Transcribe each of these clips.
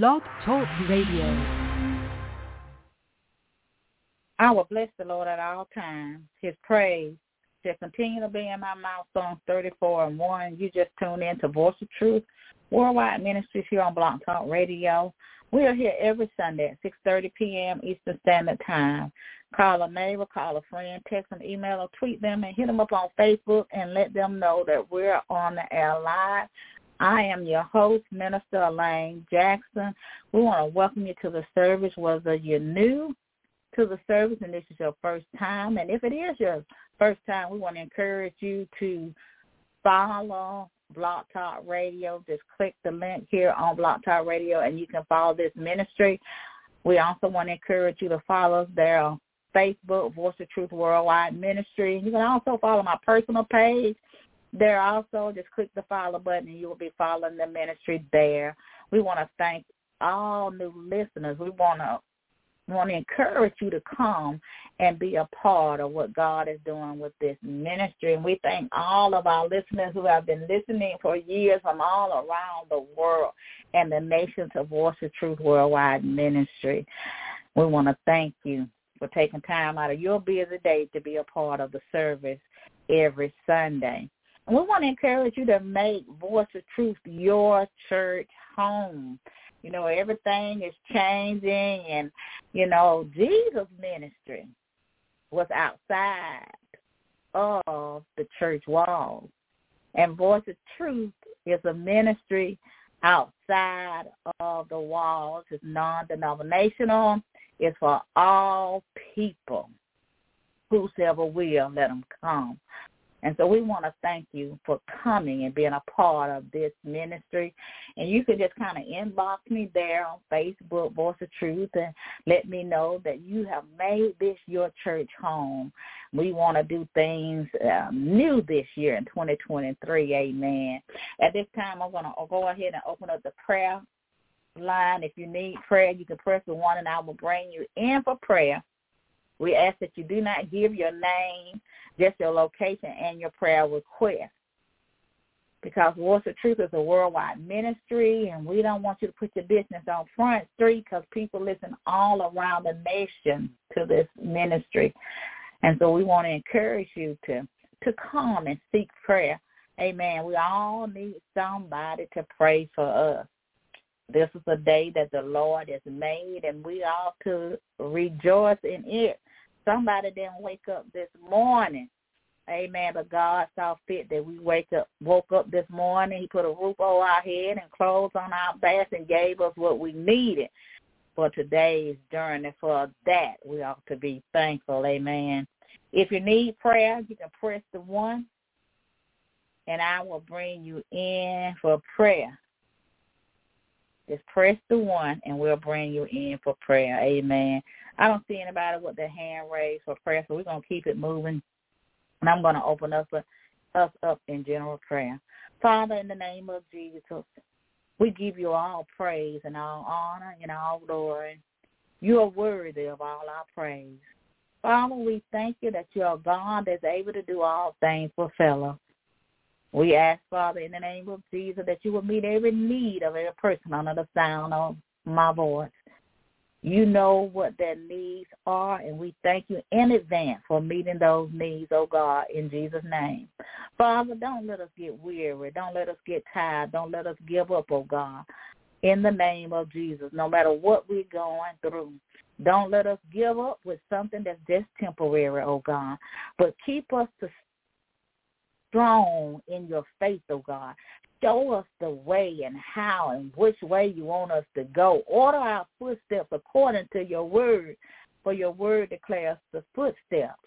Blog Talk Radio. I will bless the Lord at all times. His praise shall continue to be in my mouth. Psalms 34 and 1. You just tune in to Voice of Truth, Worldwide Ministries here on Blog Talk Radio. We are here every Sunday at 6.30 p.m. Eastern Standard Time. Call a neighbor, call a friend, text them, email, or tweet them, and hit them up on Facebook and let them know that we're on the air live. I am your host, Minister Elaine Jackson. We want to welcome you to the service, whether you're new to the service and this is your first time. And if it is your first time, we want to encourage you to follow Blog Talk Radio. Just click the link here on Blog Talk Radio and you can follow this ministry. We also want to encourage you to follow their Facebook, Voice of Truth Worldwide Ministry. You can also follow my personal page. There also, just click the follow button and you will be following the ministry there. We want to thank all new listeners. We want to want to encourage you to come and be a part of what God is doing with this ministry. And we thank all of our listeners who have been listening for years from all around the world and the nations of Voice of Truth Worldwide Ministry. We want to thank you for taking time out of your busy day to be a part of the service every Sunday. And we want to encourage you to make Voice of Truth your church home. You know, everything is changing and, you know, Jesus' ministry was outside of the church walls. And Voice of Truth is a ministry outside of the walls. It's non-denominational. It's for all people. Whosoever will, let them come. And so we want to thank you for coming and being a part of this ministry. And you can just kind of inbox me there on Facebook, Voice of Truth, and let me know that you have made this your church home. We want to do things um, new this year in 2023. Amen. At this time, I'm going to go ahead and open up the prayer line. If you need prayer, you can press the one and I will bring you in for prayer. We ask that you do not give your name just your location and your prayer request. Because Voice of Truth is a worldwide ministry, and we don't want you to put your business on Front Street because people listen all around the nation to this ministry. And so we want to encourage you to, to come and seek prayer. Amen. We all need somebody to pray for us. This is a day that the Lord has made, and we ought to rejoice in it. Somebody didn't wake up this morning. Amen. But God saw fit that we wake up, woke up this morning. He put a roof over our head and clothes on our backs and gave us what we needed for today's journey. For that, we ought to be thankful. Amen. If you need prayer, you can press the one, and I will bring you in for prayer. Just press the one, and we'll bring you in for prayer. Amen. I don't see anybody with their hand raised for prayer, so we're to keep it moving. And I'm to open us, us up in general prayer. Father, in the name of Jesus, we give you all praise and all honor and all glory. You are worthy of all our praise. Father, we thank you that you're God that's able to do all things for fellow. We ask, Father, in the name of Jesus, that you will meet every need of every person under the sound of my voice. You know what their needs are, and we thank you in advance for meeting those needs, oh God, in Jesus' name. Father, don't let us get weary. Don't let us get tired. Don't let us give up, oh God, in the name of Jesus, no matter what we're going through. Don't let us give up with something that's just temporary, oh God, but keep us to strong in your faith, oh God show us the way and how and which way you want us to go. Order our footsteps according to your word, for your word declares the footsteps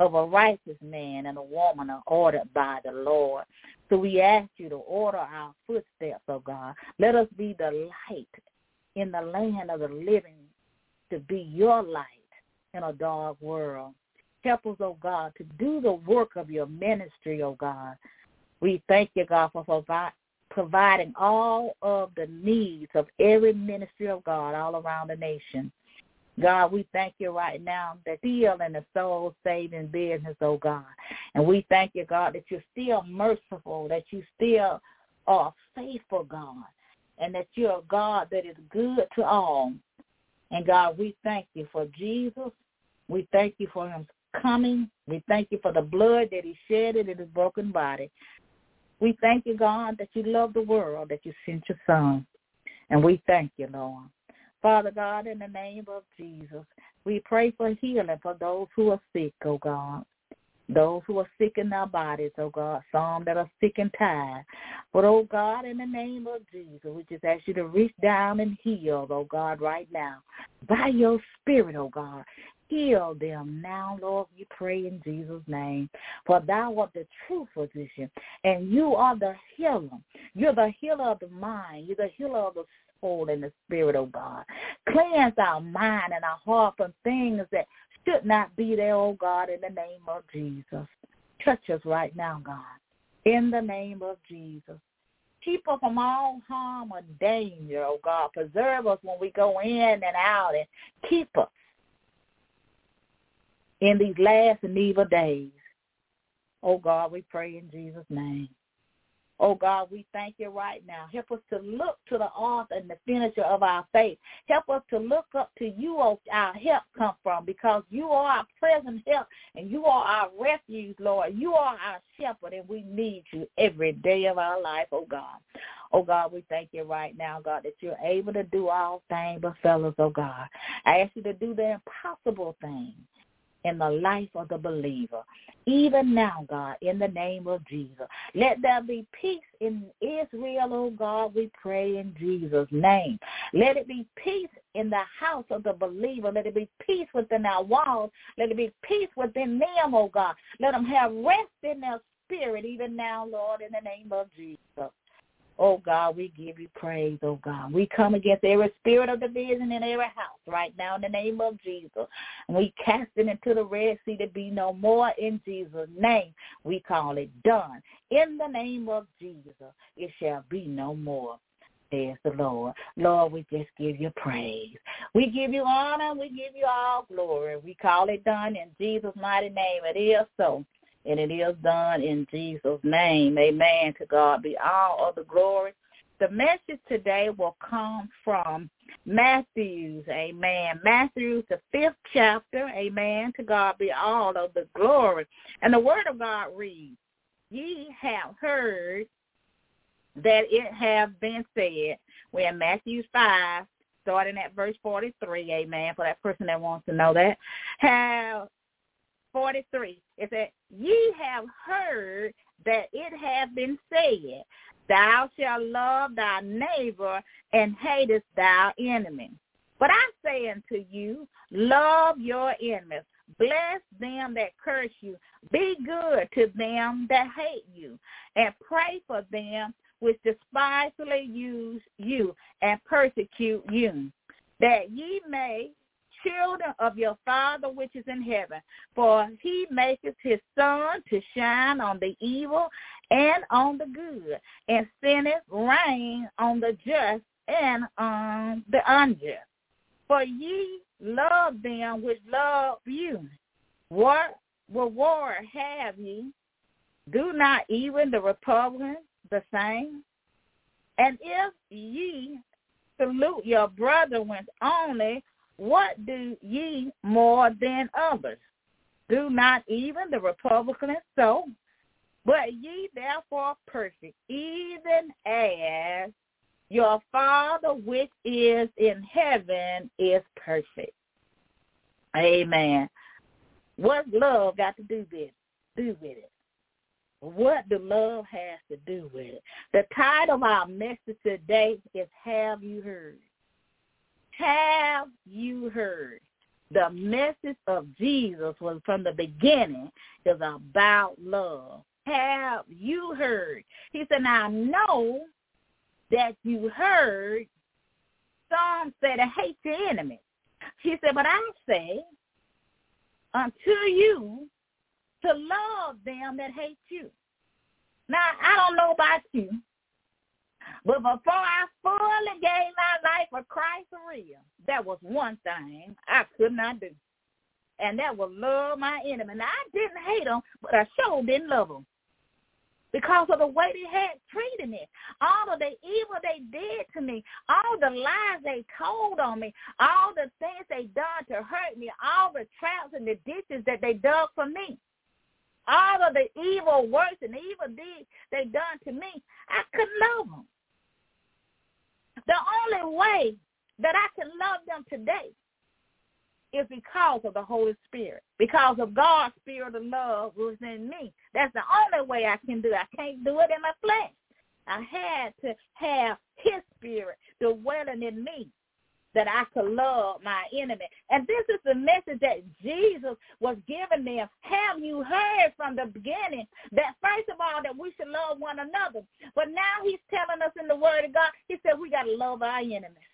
of a righteous man and a woman are ordered by the Lord. So we ask you to order our footsteps, oh God. Let us be the light in the land of the living to be your light in a dark world. Help us, oh God, to do the work of your ministry, oh God. We thank you, God, for providing all of the needs of every ministry of God all around the nation. God, we thank you right now that still in the soul saving business, oh God. And we thank you, God, that you're still merciful, that you still are faithful, God. and that you're a God that is good to all. And God, we thank you for Jesus. We thank you for him coming. We thank you for the blood that he shed in his broken body. We thank you, God, that you love the world, that you sent your son. And we thank you, Lord. Father God, in the name of Jesus, we pray for healing for those who are sick, oh God. Those who are sick in their bodies, oh God. Some that are sick and tired. But, oh God, in the name of Jesus, we just ask you to reach down and heal, oh God, right now. By your spirit, oh God. Heal them now, Lord, we pray in Jesus' name. For thou art the true physician, and you are the healer. You're the healer of the mind. You're the healer of the soul and the spirit, oh God. Cleanse our mind and our heart from things that should not be there, oh God, in the name of Jesus. Touch us right now, God, in the name of Jesus. Keep us from all harm or danger, oh God. Preserve us when we go in and out and keep us in these last and evil days. Oh God, we pray in Jesus' name. Oh God, we thank you right now. Help us to look to the author and the finisher of our faith. Help us to look up to you, oh, our help come from, because you are our present help and you are our refuge, Lord. You are our shepherd and we need you every day of our life, oh God. Oh God, we thank you right now, God, that you're able to do all things but fellows, oh God. I ask you to do the impossible things in the life of the believer. Even now, God, in the name of Jesus. Let there be peace in Israel, oh God, we pray in Jesus' name. Let it be peace in the house of the believer. Let it be peace within our walls. Let it be peace within them, oh God. Let them have rest in their spirit even now, Lord, in the name of Jesus. Oh God, we give you praise, oh God. We come against every spirit of division in every house right now in the name of Jesus. And we cast it into the Red Sea to be no more in Jesus' name. We call it done. In the name of Jesus, it shall be no more says the Lord. Lord, we just give you praise. We give you honor. We give you all glory. We call it done in Jesus' mighty name. It is so and it is done in Jesus' name. Amen. To God be all of the glory. The message today will come from Matthew's, amen. Matthew's, the fifth chapter, amen. To God be all of the glory. And the word of God reads, Ye have heard that it have been said, we're in Matthew 5, starting at verse 43, amen, for that person that wants to know that, have 43. It said, Ye have heard that it hath been said, Thou shalt love thy neighbor and hatest thy enemy. But I say unto you, love your enemies. Bless them that curse you. Be good to them that hate you. And pray for them which despitefully use you and persecute you, that ye may children of your Father which is in heaven. For he maketh his sun to shine on the evil and on the good, and sendeth rain on the just and on the unjust. For ye love them which love you. What reward have ye? Do not even the publicans the same? And if ye salute your brother when only what do ye more than others? Do not even the publicans so? But ye therefore perfect, even as your Father which is in heaven is perfect. Amen. What love got to do with do with it? What the love has to do with it? The title of our message today is Have You Heard? Have you heard? The message of Jesus was from the beginning is about love. Have you heard? He said, now I know that you heard some say to hate your enemy. He said, but I say unto you to love them that hate you. Now, I don't know about you, but before I fully gave my life for Christ for real, that was one thing I could not do. And that was love my enemy. Now, I didn't hate them, but I sure didn't love them. because of the way they had treated me, all of the evil they did to me, all the lies they told on me, all the things they done to hurt me, all the traps and the ditches that they dug for me, all of the evil works and evil deeds they done to me, I couldn't love them. The only way that I can love them today is because of the Holy Spirit, because of God's spirit of love was in me. That's the only way I can do it. I can't do it in my flesh. I had to have his spirit dwelling in me that I could love my enemy. And this is the message that Jesus was giving them. Have you heard from the beginning that first of all that we should love one another? But now he's telling us in the word of God, he said we got to love our enemies.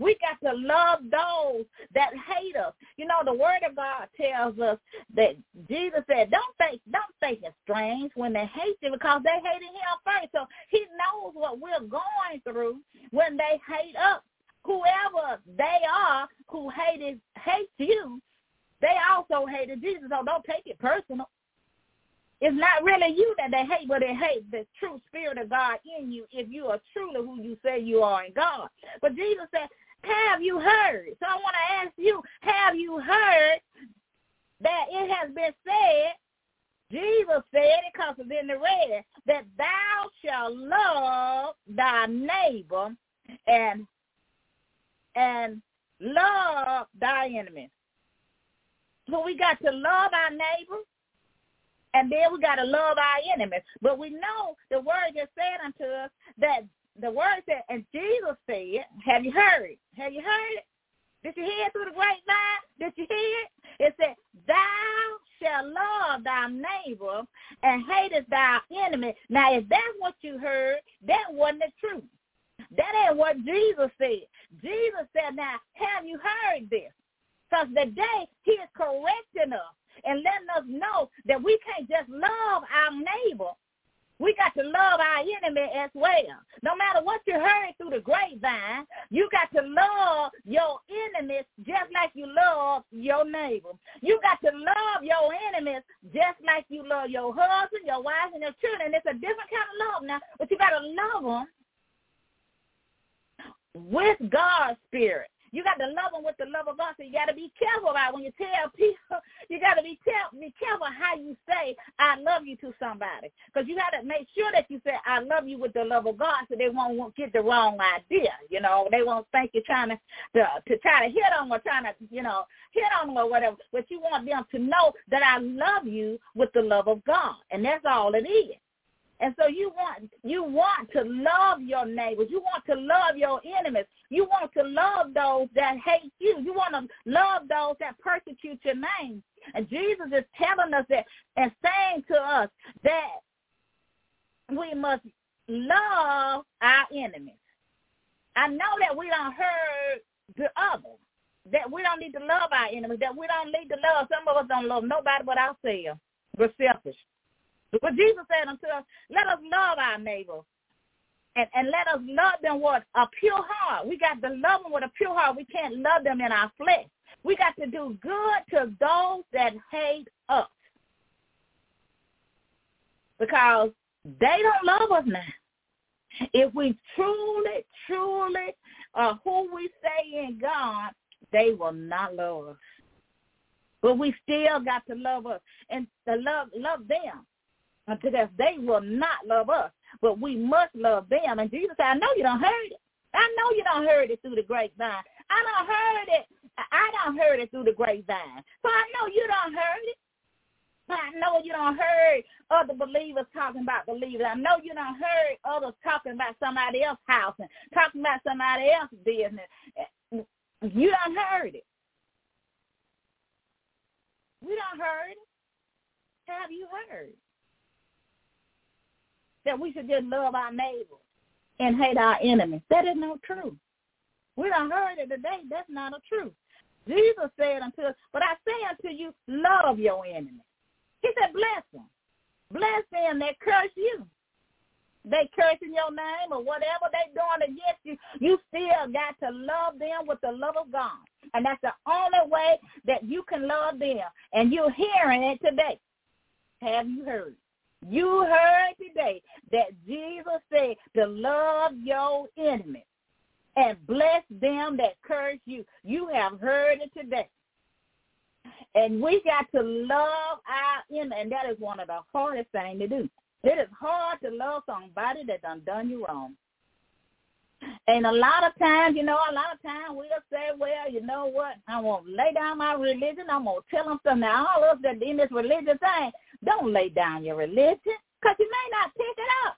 We got to love those that hate us. You know, the word of God tells us that Jesus said, don't think, don't think it's strange when they hate you because they hated him first. So he knows what we're going through when they hate us. Whoever they are who hated, hates you, they also hated Jesus. So don't take it personal. It's not really you that they hate, but they hate the true spirit of God in you if you are truly who you say you are in God. But Jesus said, have you heard? So I want to ask you, have you heard that it has been said, Jesus said, it comes in the red, that thou shalt love thy neighbor and and love thy enemy. So we got to love our neighbor, and then we got to love our enemies. But we know the word just said unto us that the word said, and Jesus said, have you heard? Have you heard it? Did you hear it through the grapevine? Did you hear it? It said, thou shalt love thy neighbor and hatest thy enemy. Now, if that's what you heard, that wasn't the truth. That ain't what Jesus said. Jesus said, now, have you heard this? Because today he is correcting us and letting us know that we can't just love our neighbor, we got to love our enemy as well. No matter what you heard through the grapevine, you got to love your enemies just like you love your neighbor. You got to love your enemies just like you love your husband, your wife, and your children. It's a different kind of love now, but you got to love them with God's spirit. You got to love them with the love of God. So you got to be careful about when you tell people. You got to be, tell, be careful how you say "I love you" to somebody, because you got to make sure that you say "I love you" with the love of God, so they won't, won't get the wrong idea. You know, they won't think you're trying to, to to try to hit them or trying to you know hit on them or whatever. But you want them to know that I love you with the love of God, and that's all it is. And so you want you want to love your neighbors. You want to love your enemies. You want to love those that hate you. You want to love those that persecute your name. And Jesus is telling us that and saying to us that we must love our enemies. I know that we don't hurt the other. That we don't need to love our enemies. That we don't need to love. Some of us don't love nobody but ourselves. We're selfish. But Jesus said unto us, let us love our neighbor. And, and let us love them with a pure heart. We got to love them with a pure heart. We can't love them in our flesh. We got to do good to those that hate us. Because they don't love us now. If we truly, truly are who we say in God, they will not love us. But we still got to love us and to love love them Uh, until death. They will not love us, but we must love them. And Jesus said, I know you don't heard it. I know you don't heard it through the grapevine. I don't heard it. I don't heard it through the grapevine. So I know you don't heard it. I know you don't heard other believers talking about believers. I know you don't heard others talking about somebody else's house and talking about somebody else's business. You don't heard it. We don't heard it. Have you heard? That we should just love our neighbors and hate our enemies. That is not true. We don't heard it today. That's not a truth. Jesus said unto us, but I say unto you, love your enemies. He said, bless them. Bless them that curse you. They cursing your name or whatever they doing against you, you still got to love them with the love of God. And that's the only way that you can love them. And you're hearing it today. Have you heard? You heard today that Jesus said to love your enemies and bless them that curse you. You have heard it today. And we got to love our enemies, and that is one of the hardest things to do. It is hard to love somebody that done done you wrong. And a lot of times, you know, a lot of times we'll say, well, you know what, I won't lay down my religion. I'm going to tell them something. Now, all of us that in this religion thing, don't lay down your religion because you may not pick it up.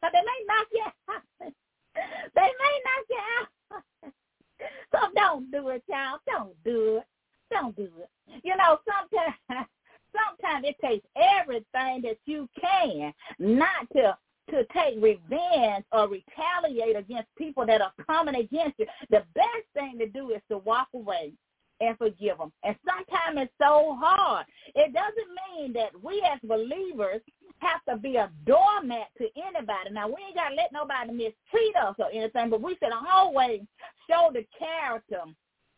Because they may knock you out. they may knock you out. so don't do it, y'all. Don't do it. Don't do it. You know, sometimes sometimes it takes everything that you can not to to take revenge or retaliate against people that are coming against you. The best thing to do is to walk away and forgive them. And sometimes it's so hard. It doesn't mean that we as believers have to be a doormat to anybody. Now, we ain't got to let nobody mistreat us or anything, but we should always show the character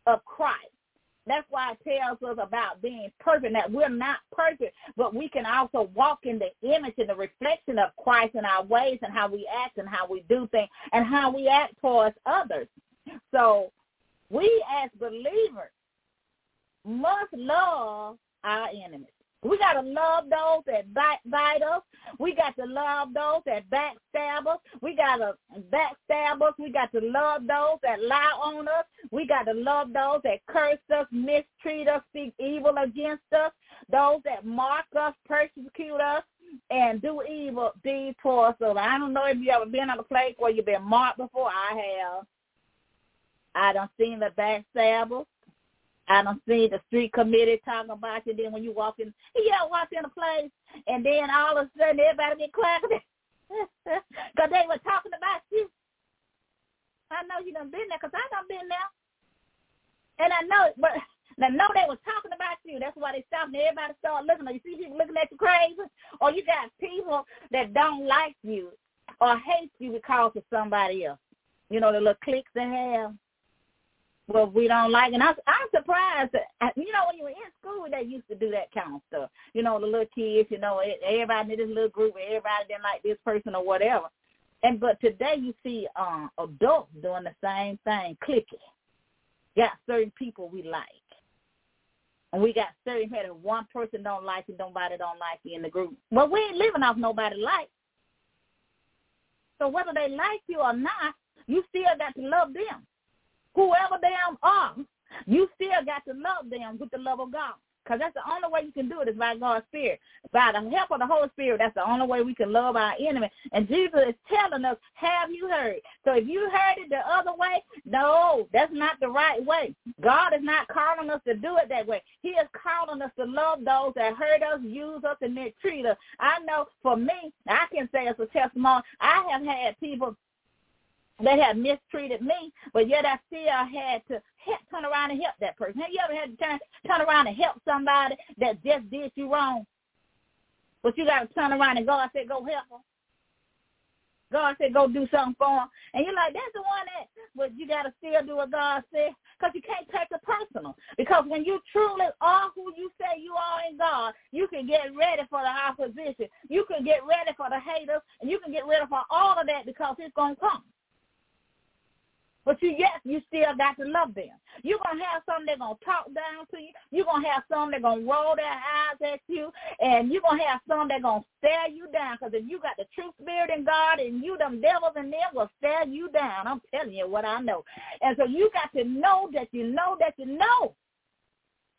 of Christ. That's why it tells us about being perfect, that we're not perfect, but we can also walk in the image and the reflection of Christ in our ways and how we act and how we do things and how we act towards others. So we as believers must love our enemies. We got to love those that backbite us. We got to love those that backstab us. We got to backstab us. We got to love those that lie on us. We got to love those that curse us, mistreat us, speak evil against us, those that mark us, persecute us, and do evil deeds for us. So I don't know if you ever been on a place where you've been marked before. I have. I don't seen the backstabbers. I don't see the street committee talking about you. Then when you walk in, don't walk in a place, and then all of a sudden everybody get quiet because they were talking about you. I know you done been there because I done been there, and I know, but I know they was talking about you. That's why they stopped. And everybody started looking. You see people looking at you crazy, or you got people that don't like you or hate you because of somebody else. You know the little cliques they have well, we don't like. And I, I'm surprised that uh, you know when you were in school, they used to do that kind of stuff. You know, the little kids. You know, everybody in this little group, everybody didn't like this person or whatever. And but today you see uh, adults doing the same thing, clicking. Got certain people we like. And we got certain people. One person don't like you, nobody don't like you in the group. Well, we ain't living off nobody like. So whether they like you or not, you still got to love them whoever they are, you still got to love them with the love of God. Because that's the only way you can do it is by God's Spirit. By the help of the Holy Spirit, that's the only way we can love our enemy. And Jesus is telling us, have you heard? So if you heard it the other way, no, that's not the right way. God is not calling us to do it that way. He is calling us to love those that hurt us, use us, and mistreat us. I know for me, I can say as a testimony, I have had people they had mistreated me, but yet I still had to help, turn around and help that person. Have you ever had to turn, turn around and help somebody that just did you wrong? But you got to turn around and God said, go help them. God said, go do something for them. And you're like, that's the one that, but you got to still do what God said because you can't take it personal. Because when you truly are who you say you are in God, you can get ready for the opposition. You can get ready for the haters, and you can get ready for all of that because it's going to come. But you, yes, you still got to love them. You're going to have some that going to talk down to you. You're going to have some that going to roll their eyes at you. And you're going to have some that going to stare you down. Because if you got the true spirit in God and you, them devils in them will stare you down. I'm telling you what I know. And so you got to know that you know that you know.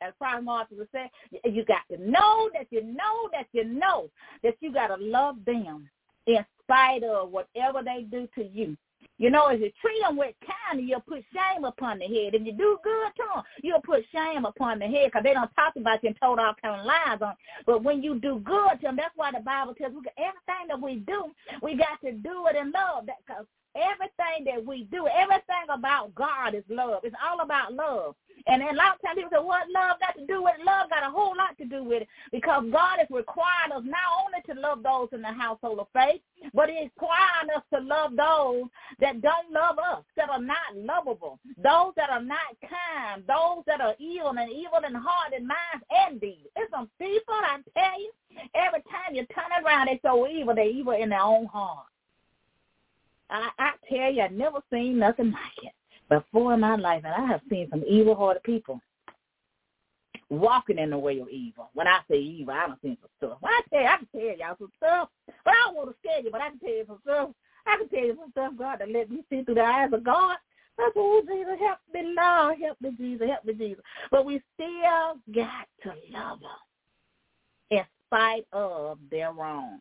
As Prophet Martin would say, you got to know that you know that you know that you got to love them in spite of whatever they do to you. You know, if you treat them with kindness, you'll put shame upon the head. If you do good to them, you'll put shame upon the head because they don't talk about you and told all kind of lies on. But when you do good to them, that's why the Bible tells us everything that we do, we got to do it in love. That cause Everything that we do, everything about God is love. It's all about love. And a lot of times people say, what love got to do with it? Love got a whole lot to do with it because God is requiring us not only to love those in the household of faith, but he's requiring us to love those that don't love us, that are not lovable, those that are not kind, those that are evil and evil in heart and mind and deed. It's some people, I tell you, every time you turn around, they're so evil, they're evil in their own heart. I, I tell you, I've never seen nothing like it before in my life, and I have seen some evil-hearted people walking in the way of evil. When I say evil, I don't see some stuff. When I tell you, I can tell y'all some stuff, but I don't want to scare you, but I can tell you some stuff. I can tell you some stuff God to let me see through the eyes of God. That's oh Jesus, help me, Lord, help me, Jesus, help me, Jesus. But we still got to love them in spite of their wrong.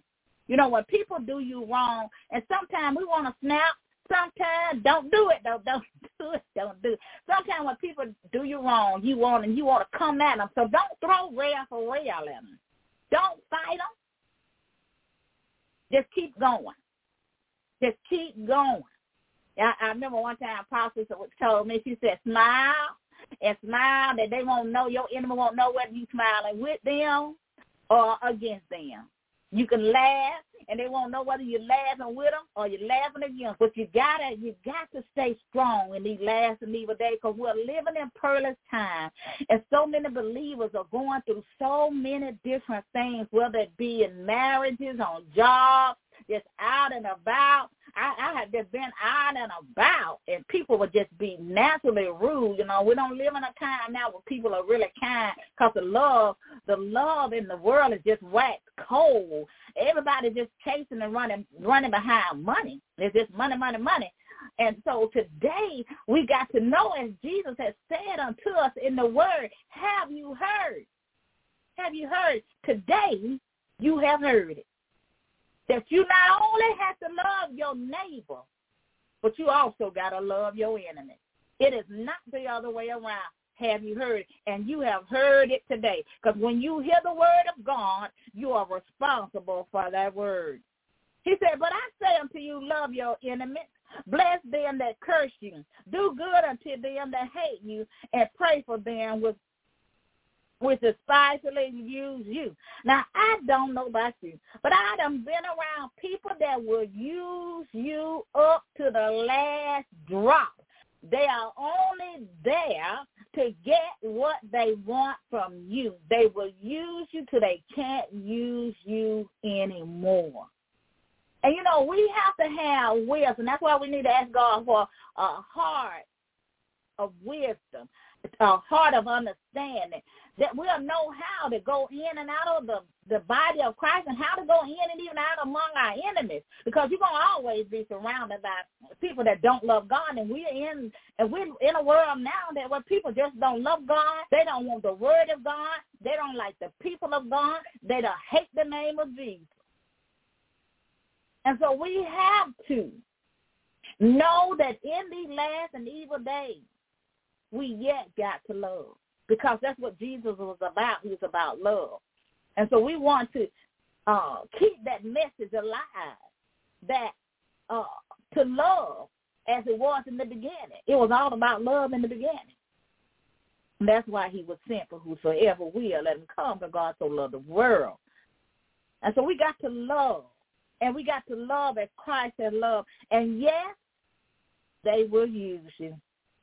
You know, when people do you wrong, and sometimes we want to snap, sometimes don't do it though. Don't do it. Don't do it. Sometimes when people do you wrong, you want and you want to come at them. So don't throw rail for rail at them. Don't fight them. Just keep going. Just keep going. I, I remember one time Apostle told me, she said, smile and smile that they won't know, your enemy won't know whether you smiling with them or against them. You can laugh, and they won't know whether you're laughing with them or you're laughing against. But you gotta, you got to stay strong in these last and evil days because we're living in perilous times, and so many believers are going through so many different things, whether it be in marriages, on jobs, just out and about. I, I have just been out and about, and people would just be naturally rude. You know, we don't live in a time now where people are really kind because the love, the love in the world is just waxed cold. Everybody's just chasing and running, running behind money. It's just money, money, money. And so today we got to know, as Jesus has said unto us in the Word, have you heard? Have you heard? Today you have heard it that you not only have to love your neighbor, but you also got to love your enemy. It is not the other way around. Have you heard? And you have heard it today. Because when you hear the word of God, you are responsible for that word. He said, but I say unto you, love your enemies. Bless them that curse you. Do good unto them that hate you, and pray for them with which despitefully use you. Now, I don't know about you, but I done been around people that will use you up to the last drop. They are only there to get what they want from you. They will use you till they can't use you anymore. And you know, we have to have wisdom. That's why we need to ask God for a heart of wisdom, a heart of understanding that we'll know how to go in and out of the, the body of Christ and how to go in and even out among our enemies because you're going to always be surrounded by people that don't love God and we're in and we're in a world now that where people just don't love God. They don't want the word of God. They don't like the people of God. They don't hate the name of Jesus. And so we have to know that in these last and evil days, we yet got to love because that's what Jesus was about. He was about love. And so we want to uh, keep that message alive that uh, to love as it was in the beginning. It was all about love in the beginning. And that's why he was sent for whosoever will let him come, for God so loved the world. And so we got to love. And we got to love as Christ has loved. And yes, they will use you.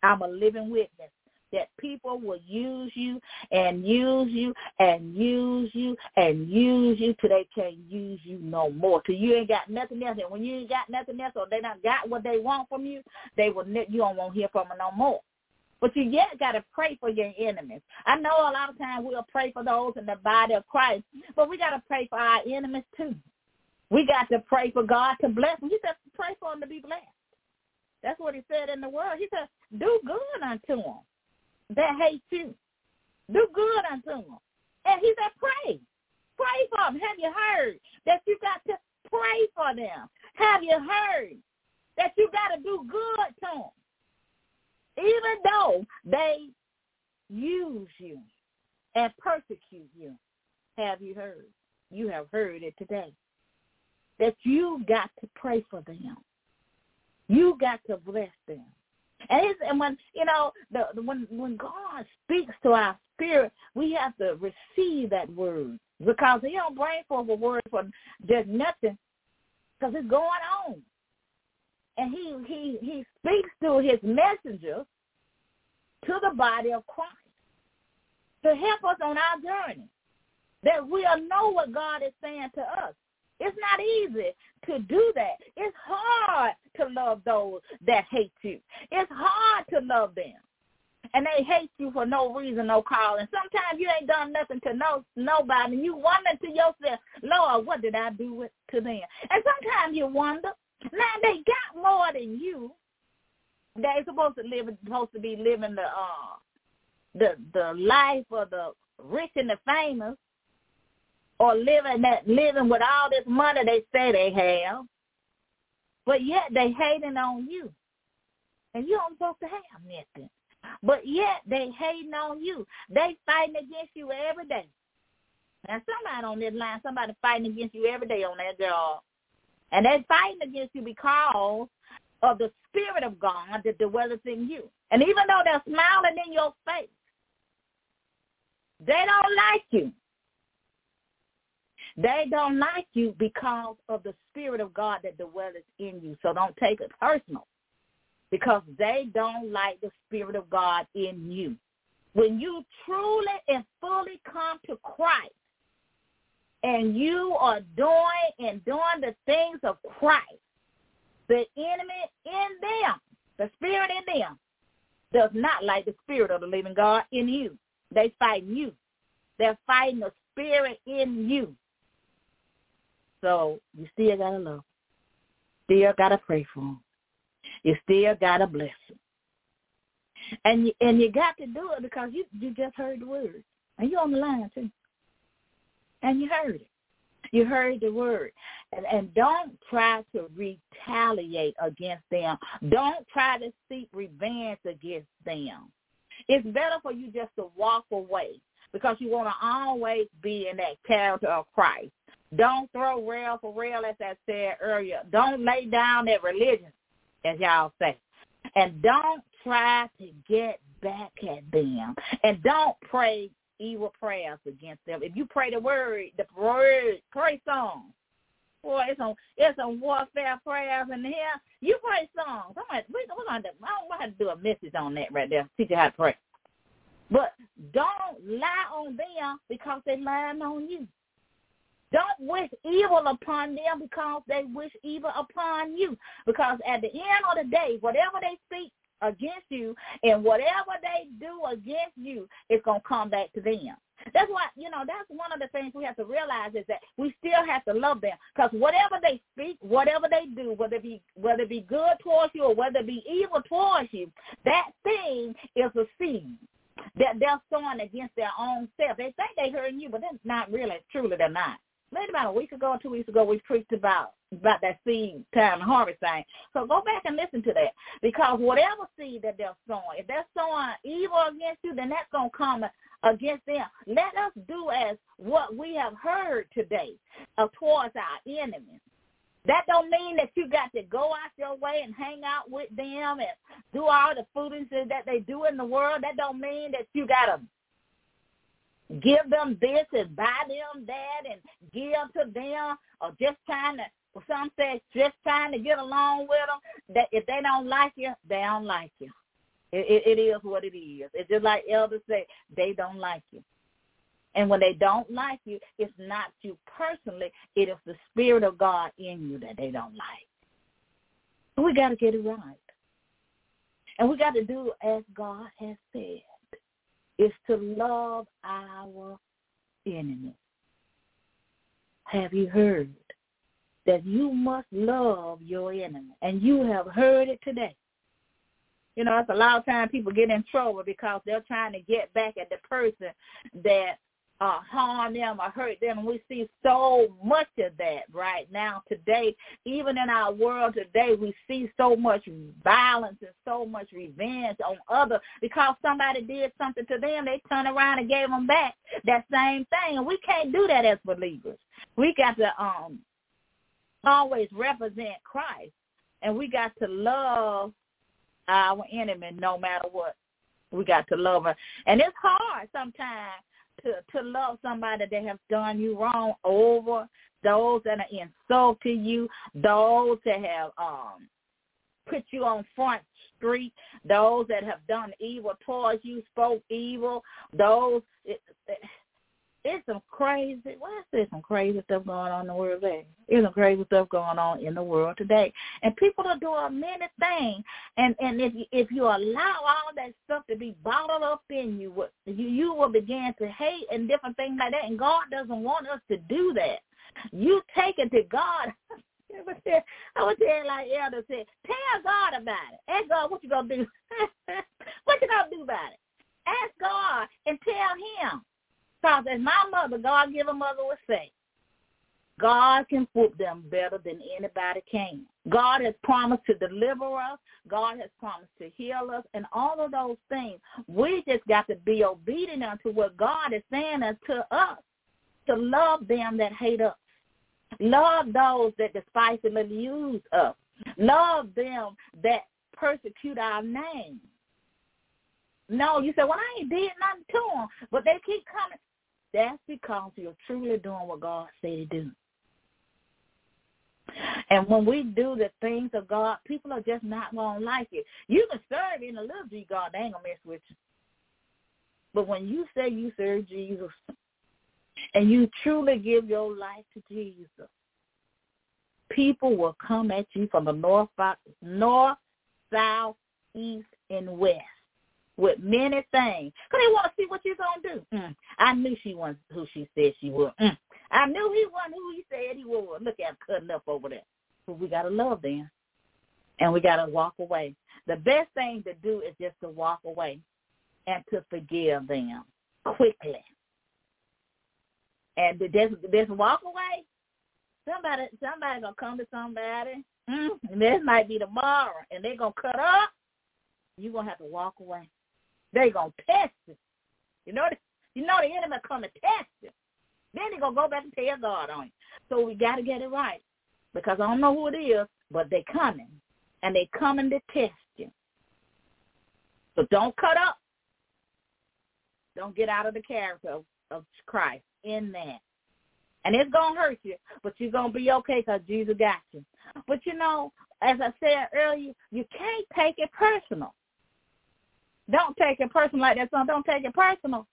I'm a living witness that people will use you and use you and use you and use you till they can't use you no more. Till you ain't got nothing else. And when you ain't got nothing else or they not got what they want from you, they will you don't want to hear from them no more. But you yet got to pray for your enemies. I know a lot of times we'll pray for those in the body of Christ, but we got to pray for our enemies too. We got to pray for God to bless them. He said pray for them to be blessed. That's what he said in the word. He said, do good unto them that hate you. Do good unto them. And he said, pray. Pray for them. Have you heard that you got to pray for them? Have you heard that you got to do good to them? Even though they use you and persecute you. Have you heard? You have heard it today. That you got to pray for them. You got to bless them. And, it's, and when you know the when when God speaks to our spirit, we have to receive that word because He don't bring forth a word for just nothing, because it's going on. And He He He speaks through His messenger to the body of Christ to help us on our journey, that we'll know what God is saying to us. It's not easy to do that. It's hard to love those that hate you. It's hard to love them. And they hate you for no reason, no cause. And sometimes you ain't done nothing to no nobody. And you wonder to yourself, Lord, what did I do with, to them? And sometimes you wonder, now they got more than you. They're supposed to live supposed to be living the uh the the life of the rich and the famous or living that living with all this money they say they have. But yet they hating on you. And you don't supposed to have nothing. But yet they hating on you. They fighting against you every day. Now somebody on this line, somebody fighting against you every day on that job. And they fighting against you because of the Spirit of God that dwelleth in you. And even though they're smiling in your face, they don't like you. They don't like you because of the Spirit of God that dwells in you. So don't take it personal because they don't like the Spirit of God in you. When you truly and fully come to Christ and you are doing and doing the things of Christ, the enemy in them, the spirit in them, does not like the spirit of the living God in you. They fighting you. They're fighting the spirit in you. So you still gotta love. Still gotta pray for them. You still gotta bless them. And you, and you got to do it because you you just heard the word, and you're on the line too, and you heard it. You heard the word. And, and don't try to retaliate against them. Don't try to seek revenge against them. It's better for you just to walk away because you want to always be in that character of Christ. Don't throw rail for rail, as I said earlier. Don't lay down that religion, as y'all say. And don't try to get back at them. And don't pray evil prayers against them. If you pray the word, the word, pray Psalms. Boy, it's some it's some warfare prayers in here. You pray Psalms. I'm gonna, we, we're gonna, I'm gonna to do a message on that right there. Teach you how to pray. But don't lie on them because they lying on you. Don't wish evil upon them because they wish evil upon you. Because at the end of the day, whatever they speak against you and whatever they do against you, it's going to come back to them. That's why, you know, that's one of the things we have to realize is that we still have to love them because whatever they speak, whatever they do, whether it be whether it be good towards you or whether it be evil towards you, that thing is a seed that they're sowing against their own self. They think they're hurting you, but that's not really truly they're not maybe about a week ago or two weeks ago, we preached about about that seed time and harvest thing. So go back and listen to that because whatever seed that they're sowing, if they're sowing evil against you, then that's gonna come against them. Let us do as what we have heard today uh, towards our enemies. That don't mean that you got to go out your way and hang out with them and do all the foolishness that they do in the world. That don't mean that you got to give them this and buy them that and give to them or just trying to well, some say just trying to get along with them. That if they don't like you, they don't like you. It, it, it is what it is. It's just like elders say, they don't like you. And when they don't like you, it's not you personally. It is the Spirit of God in you that they don't like. We got to get it right. And we got to do as God has said is to love our enemy. Have you heard that you must love your enemy? And you have heard it today. You know, it's a lot of times people get in trouble because they're trying to get back at the person that uh, harm them or hurt them. We see so much of that right now today. Even in our world today, we see so much violence and so much revenge on others because somebody did something to them. They turn around and gave them back that same thing. And we can't do that as believers. We got to um always represent Christ. And we got to love our enemy no matter what. We got to love her. And it's hard sometimes to to love somebody that have done you wrong over those that are insulting you, those that have um put you on front street, those that have done evil towards you, spoke evil, those it's some crazy. Well, say some crazy stuff going on in the world today. There's some crazy stuff going on in the world today, and people are doing many things. And and if you, if you allow all that stuff to be bottled up in you, you you will begin to hate and different things like that. And God doesn't want us to do that. You take it to God. I would say like Elder said, tell God about it. Ask God what you gonna do. what you gonna do about it? Ask God and tell Him. Because as my mother, God given mother would say, God can whoop them better than anybody can. God has promised to deliver us. God has promised to heal us and all of those things. We just got to be obedient unto what God is saying unto us to love them that hate us. Love those that despitefully use us. Love them that persecute our name. No, you say, well, I ain't did nothing to them, but they keep coming. That's because you're truly doing what God said to do. And when we do the things of God, people are just not going to like it. You can serve in a little G God, they ain't going to mess with you. But when you say you serve Jesus and you truly give your life to Jesus, people will come at you from the north, north, south, east, and west with many things. Because they want to see what you're going to do. Mm. I knew she wasn't who she said she was. Mm. I knew he wasn't who he said he was. Look at him cutting up over there. But we got to love them. And we got to walk away. The best thing to do is just to walk away and to forgive them quickly. And just, just walk away. Somebody, somebody gonna come to somebody, mm, and this might be tomorrow, and they're gonna cut up. You're gonna have to walk away. They gonna test it. You know, you know the enemy come to test it. Then he gonna go back and tell God on you. So we gotta get it right because I don't know who it is, but they coming and they coming to test you. So don't cut up. Don't get out of the character of, of Christ in that. And it's going to hurt you, but you're going to be okay because Jesus got you. But, you know, as I said earlier, you can't take it personal. Don't take it personal like that son. Don't take it personal.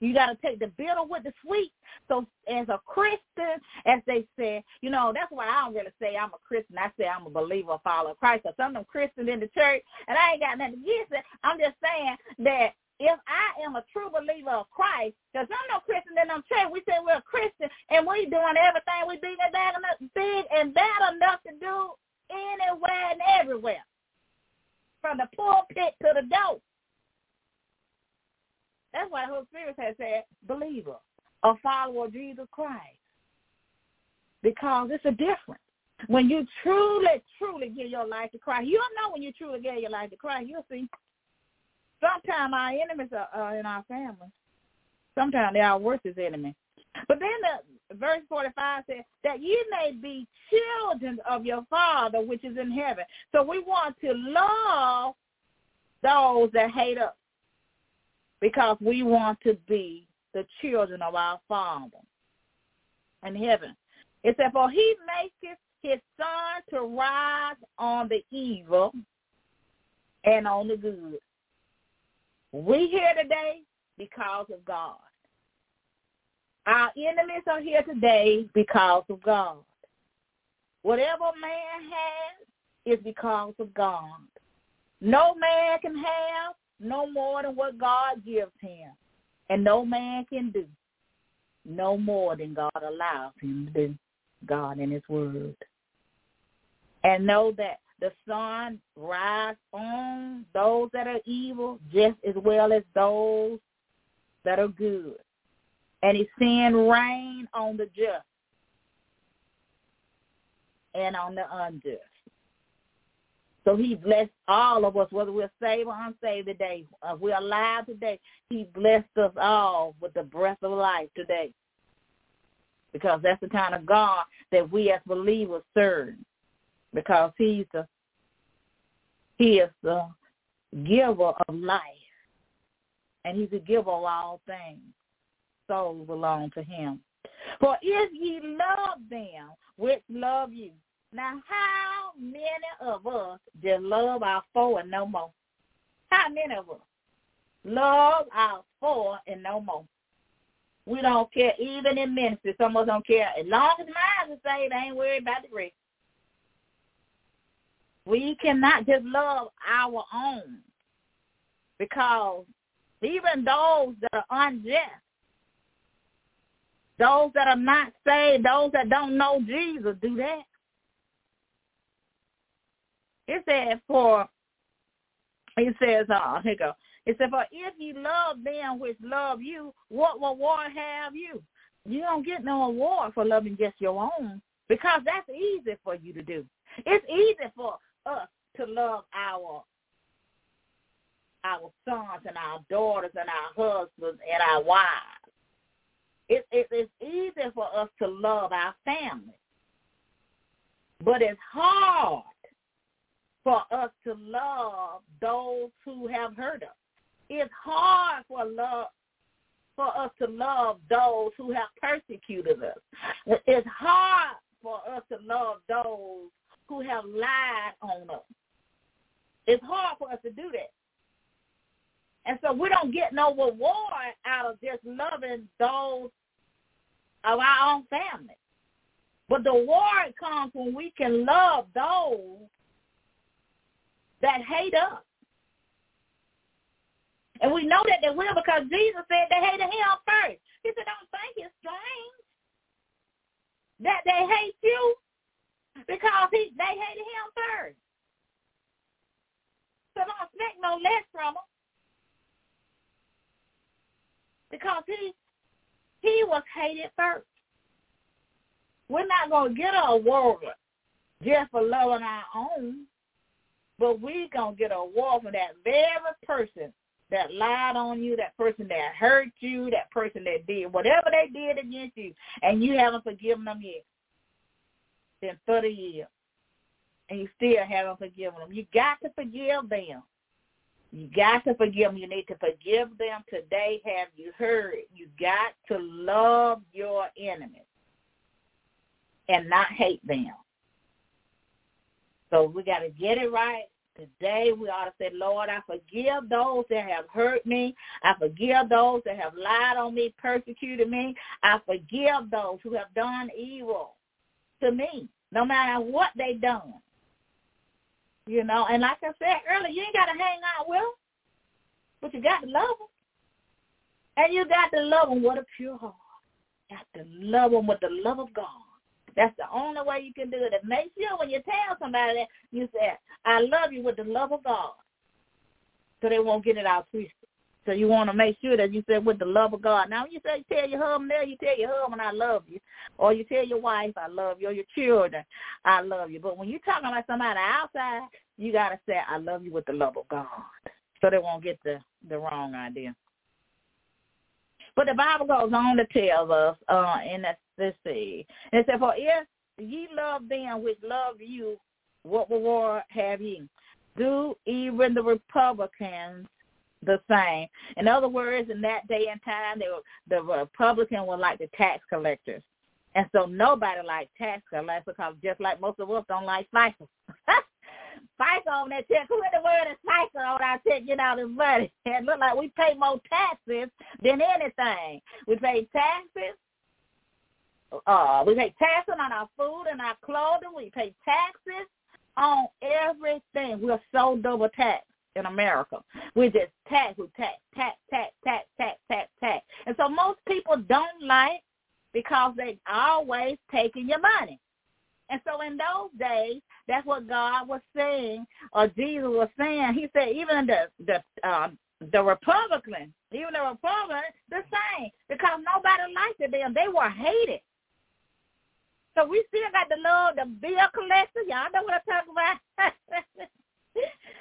You got to take the bitter with the sweet. So as a Christian, as they say, you know, that's why I don't really say I'm a Christian. I say I'm a believer, follower of Christ. Because some of them Christians in the church, and I ain't got nothing against it. I'm just saying that if I am a true believer of Christ, because I'm no Christian in them church, we say we're a Christian and we doing everything we big and bad enough, big and bad enough to do anywhere and everywhere, from the pulpit to the door. That's why the Holy Spirit has said, believer, a follower of Jesus Christ. Because it's a difference. When you truly, truly give your life to Christ, you'll know when you truly give your life to Christ. You'll see. Sometimes our enemies are, in our family. Sometimes they are our worst enemy. But then the verse 45 says that you may be children of your Father which is in heaven. So we want to love those that hate us because we want to be the children of our Father in heaven. It said, for he maketh his sun to rise on the evil and on the good. We here today because of God. Our enemies are here today because of God. Whatever man has is because of God. No man can have no more than what God gives him. And no man can do no more than God allows him to do, God in his word. And know that the sun rise on those that are evil just as well as those that are good. And he's seeing rain on the just and on the unjust. So he blessed all of us, whether we're saved or unsaved today. If we're alive today, he blessed us all with the breath of life today. Because that's the kind of God that we as believers serve. because he's the he is the giver of life. And he's the giver of all things. Souls belong to him. For if ye love them which love you. Now how many of us just love our foe and no more? How many of us love our foe and no more? We don't care, even in ministry. Some of us don't care. As long as mine is saved, I ain't worried about the rest. We cannot just love our own because even those that are unjust, those that are not saved, those that don't know Jesus, do that. It says for, it says, uh, here go. It said, for if you love them which love you, what reward have you? You don't get no award for loving just your own because that's easy for you to do. It's easy for us to love our our sons and our daughters and our husbands and our wives. It, it, it's easy for us to love our family. But it's hard for us to love those who have hurt us. It's hard for love for us to love those who have persecuted us. It's hard for us to love those who have lied on us. It's hard for us to do that. And so we don't get no reward out of just loving those of our own family. But the reward comes when we can love those that hate us. And we know that they will because Jesus said they hated him first. He said, don't think it's strange that they hate you because he they hated him first. So don't expect no less from him. Because he he was hated first. We're not gonna get a award just for loving our own, but we're gonna get a award for that very person that lied on you, that person that hurt you, that person that did whatever they did against you, and you haven't forgiven them yet been 30 years, and you still haven't forgiven them. You got to forgive them. You got to forgive them. You need to forgive them today. Have you heard? You got to love your enemies and not hate them. So we got to get it right. Today we ought to say, Lord, I forgive those that have hurt me. I forgive those that have lied on me, persecuted me. I forgive those who have done evil to me, no matter what they done. You know, and like I said earlier, you ain't got to hang out with them, but you got to love them. And you got to love them with a pure heart. You got to love them with the love of God. That's the only way you can do it. And make sure when you tell somebody that, you say, I love you with the love of God. So they won't get it out twisted. So you want to make sure that you say with the love of God. Now, when you say tell your husband there, you tell your husband I love you, or you tell your wife I love you, or your children I love you. But when you're talking about somebody outside, you gotta say I love you with the love of God, so they won't get the the wrong idea. But the Bible goes on to tell us, uh, in that let's it said, "For if ye love them which love you, what reward have ye? Do even the publicans the same. In other words, in that day and time, they were, the publican were like the tax collectors. And so nobody liked tax collectors because just like most of us don't like FICA. FICA on that check. Who in the world is FICA on our check get out his money? It look like we pay more taxes than anything. We pay taxes. Uh, we pay taxes on our food and our clothing. We pay taxes on everything. We're so double taxed in America. We just tax, we tax, tax, tax, tax, tax, tax, tax. And so most people don't like because they always taking your money. And so in those days, that's what God was saying, or Jesus was saying. He said even the the um, the publicans, even the publicans, the same, because nobody liked them. They were hated. So we still got the love the bill collectors. Y'all know what I'm talking about.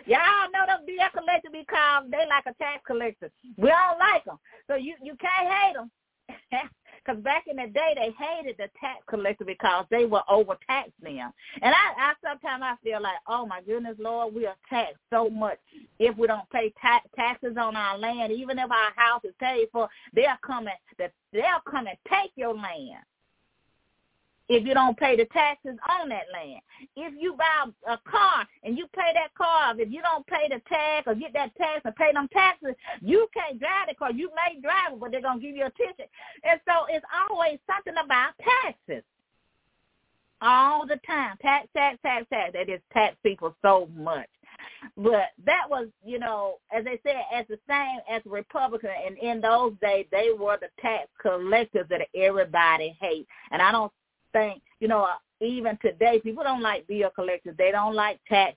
Y'all know them bill collectors because they like a tax collector. We don't like them, so you you can't hate them. Because back in the day, they hated the tax collector because they were overtaxing them. And I, I sometimes I feel like, oh my goodness, Lord, we are taxed so much if we don't pay ta- taxes on our land. Even if our house is paid for, they'll come and they'll come and take your land if you don't pay the taxes on that land. If you buy a car and you pay that car, if you don't pay the tax or get that tax and pay them taxes, you can't drive the car. You may drive it, but they're going to give you a ticket. And so it's always something about taxes. All the time. Tax, tax, tax, tax. They just tax people so much. But that was, you know, as they said, as the same as publican, and in those days, they were the tax collectors that everybody hates. And I don't think, you know, even today, people don't like bill collectors. They don't like tax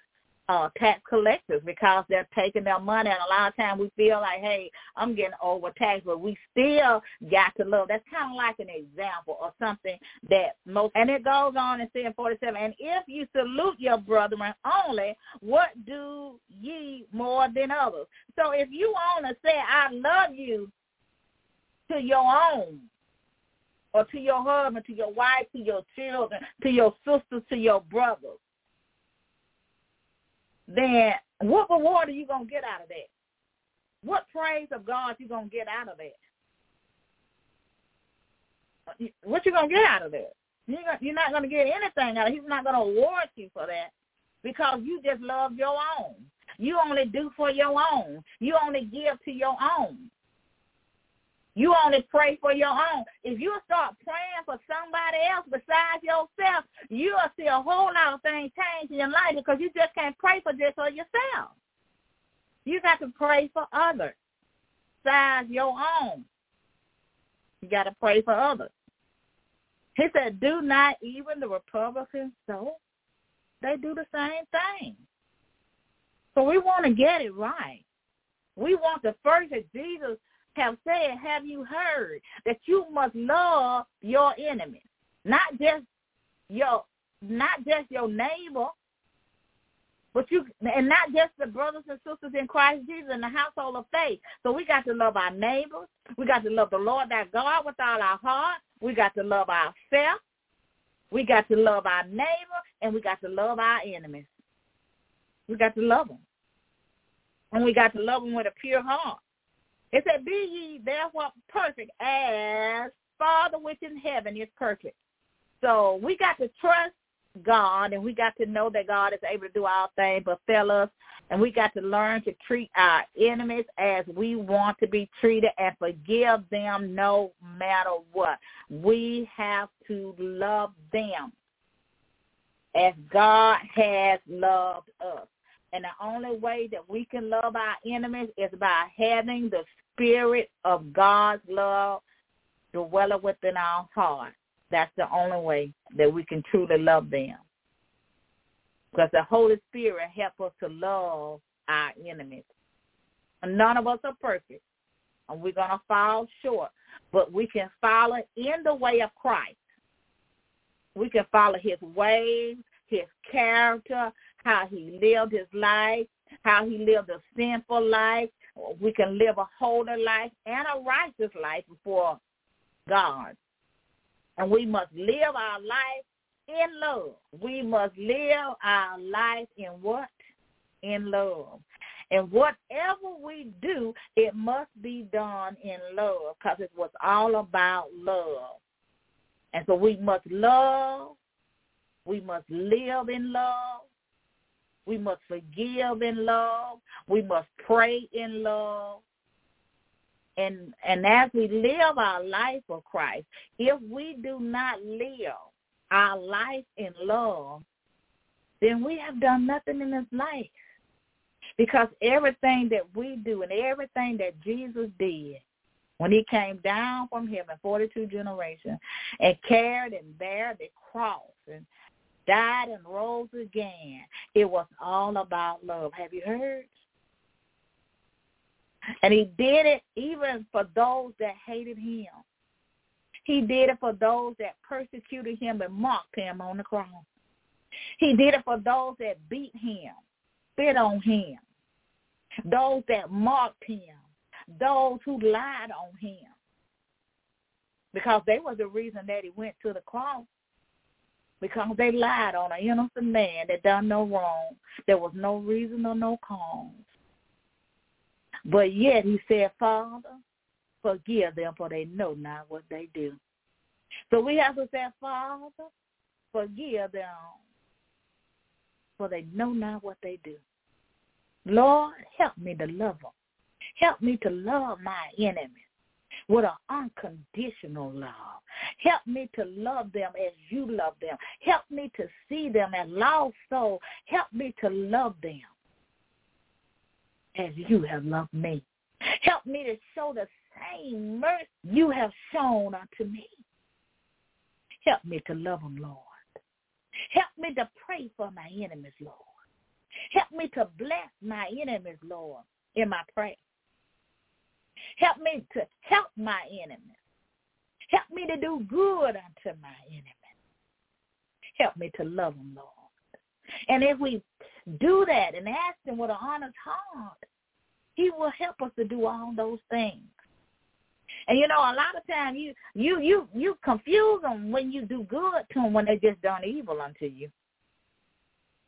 uh tax collectors because they're taking their money and a lot of times we feel like, hey, I'm getting overtaxed, but we still got to love. That's kind of like an example of something that most, and it goes on in saying 47, and if you salute your brethren only, what do ye more than others? So if you want to say, I love you to your own, or to your husband, to your wife, to your children, to your sisters, to your brothers, then what reward are you going to get out of that? What praise of God you going to get out of that? What you going to get out of that? You're not going to get anything out of it. He's not going to award you for that because you just love your own. You only do for your own. You only give to your own. You only pray for your own. If you start praying for somebody else besides yourself, you'll see a whole lot of things change in your life because you just can't pray for just for yourself. You got to pray for others besides your own. You got to pray for others. He said, do not even the publicans so? They do the same thing. So we want to get it right. We want the first that Jesus have said, have you heard that you must love your enemy, not just your not just your neighbor, but you and not just the brothers and sisters in Christ Jesus in the household of faith. So we got to love our neighbors. We got to love the Lord our God with all our heart. We got to love ourselves. We got to love our neighbor, and we got to love our enemies. We got to love them, and we got to love them with a pure heart. It said, Be ye therefore perfect as Father which in heaven is perfect. So we got to trust God and we got to know that God is able to do all things but fail us. And we got to learn to treat our enemies as we want to be treated and forgive them no matter what. We have to love them as God has loved us. And the only way that we can love our enemies is by having the spirit of God's love dwelling within our heart. That's the only way that we can truly love them. Because the Holy Spirit helps us to love our enemies. None of us are perfect, and we're going to fall short. But we can follow in the way of Christ. We can follow his ways, his character, how he lived his life, how he lived a sinful life, we can live a holy life and a righteous life before God. And we must live our life in love. We must live our life in what? In love. And whatever we do, it must be done in love because it was all about love. And so we must love. We must live in love. We must forgive in love. We must pray in love. And and as we live our life for Christ, if we do not live our life in love, then we have done nothing in this life. Because everything that we do and everything that Jesus did when he came down from heaven, 42 generations, and carried and bare the cross and died and rose again. It was all about love. Have you heard? And he did it even for those that hated him. He did it for those that persecuted him and mocked him on the cross. He did it for those that beat him, spit on him, those that mocked him, those who lied on him. because they were the reason that he went to the cross. Because they lied on an innocent man that done no wrong. There was no reason or no cause. But yet he said, Father, forgive them for they know not what they do. So we have to say, Father, forgive them for they know not what they do. Lord, help me to love them. Help me to love my enemies with an unconditional love. Help me to love them as you love them. Help me to see them as lost souls. Help me to love them as you have loved me. Help me to show the same mercy you have shown unto me. Help me to love them, Lord. Help me to pray for my enemies, Lord. Help me to bless my enemies, Lord, in my prayer. Help me to help my enemies. Help me to do good unto my enemies. Help me to love them, Lord. And if we do that and ask him with an honest heart, he will help us to do all those things. And you know, a lot of times you you you you confuse them when you do good to them when they just done evil unto you.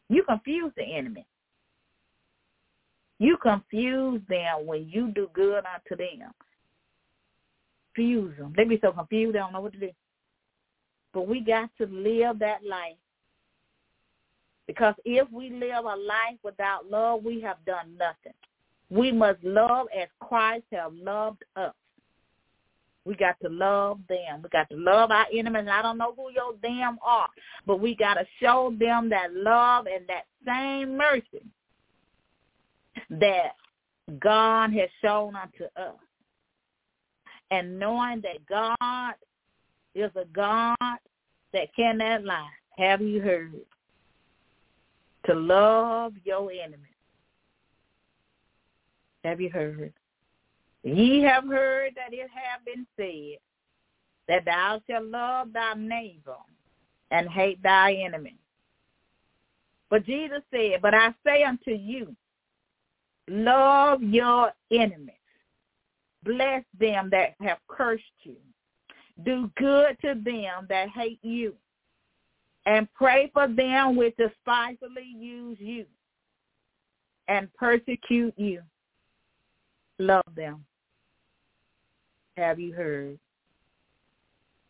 You confuse the enemy. You confuse them when you do good unto them. Confuse them. They be so confused they don't know what to do. But we got to live that life. Because if we live a life without love, we have done nothing. We must love as Christ have loved us. We got to love them. We got to love our enemies. I don't know who your them are, but we got to show them that love and that same mercy that God has shown unto us. And knowing that God is a God that cannot lie. Have you heard? To love your enemies. Have you heard? Ye have heard that it have been said that thou shalt love thy neighbor and hate thy enemy. But Jesus said, But I say unto you, love your enemies. Bless them that have cursed you. Do good to them that hate you. And pray for them which despitefully use you and persecute you. Love them have you heard?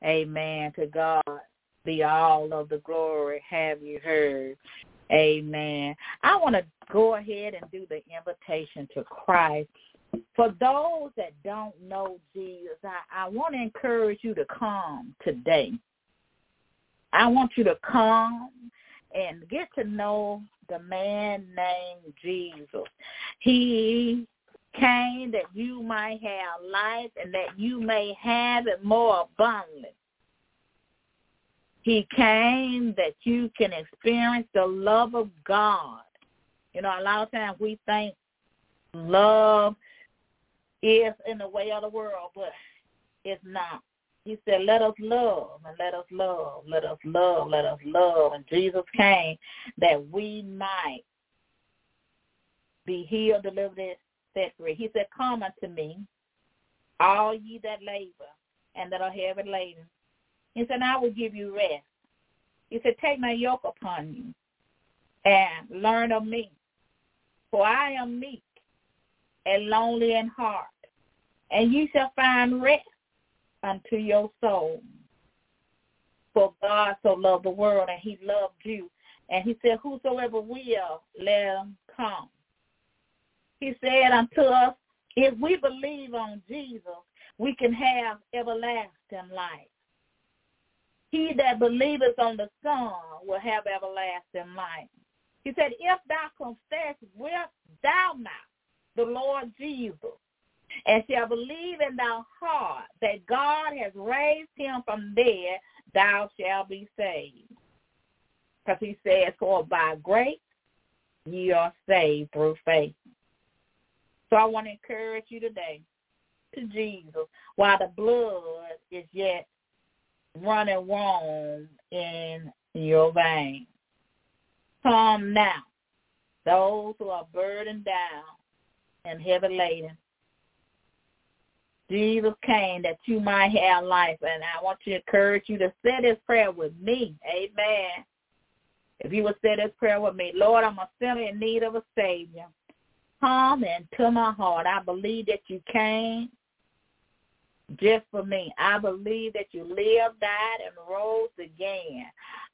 Amen. To God be all of the glory. Have you heard? Amen. I want to go ahead and do the invitation to Christ. For those that don't know Jesus, I, I want to encourage you to come today. I want you to come and get to know the man named Jesus. He came that you might have life and that you may have it more abundantly. He came that you can experience the love of God. You know, a lot of times we think love is in the way of the world, but it's not. He said, let us love and let us love, let us love, let us love. And Jesus came that we might be healed, delivered, set free. He said, Come unto me, all ye that labor and that are heavy laden. He said, I will give you rest. He said, Take my yoke upon you and learn of me. For I am meek and lonely in heart, and ye shall find rest unto your soul. For God so loved the world, and he loved you. And he said, Whosoever will, let him come he said unto us, if we believe on Jesus, we can have everlasting life. He that believeth on the Son will have everlasting life. He said, if thou confess with thou mouth the Lord Jesus, and shall believe in thy heart that God has raised him from dead, thou shalt be saved. Because he says, for by grace ye are saved through faith. So I want to encourage you today to Jesus while the blood is yet running warm in your veins. Come now, those who are burdened down and heavy laden. Jesus came that you might have life. And I want to encourage you to say this prayer with me. Amen. If you would say this prayer with me, Lord, I'm a sinner in need of a Savior. Come into my heart. I believe that you came just for me. I believe that you lived, died, and rose again.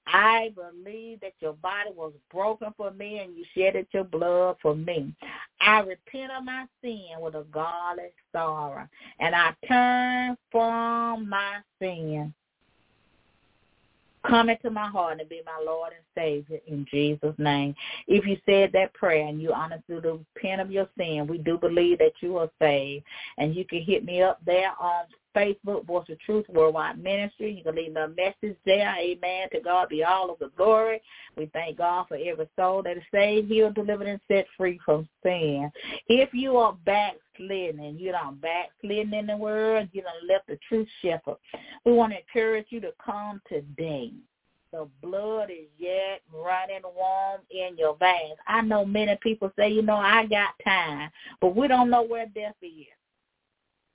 I believe that your body was broken for me and you shedded your blood for me. I repent of my sin with a godly sorrow, and I turn from my sin. Come into my heart and be my Lord and Savior in Jesus' name. If you said that prayer and you honestly repent of your sin, we do believe that you are saved. And you can hit me up there on Facebook, Voice of Truth Worldwide Ministry. You can leave a message there. Amen. To God be all of the glory. We thank God for every soul that is saved, healed, delivered, and set free from sin. If you are backslidden you don't backslidden in the world, you don't left the truth shepherd, we want to encourage you to come today. The blood is yet running warm in your veins. I know many people say, you know, I got time, but we don't know where death is.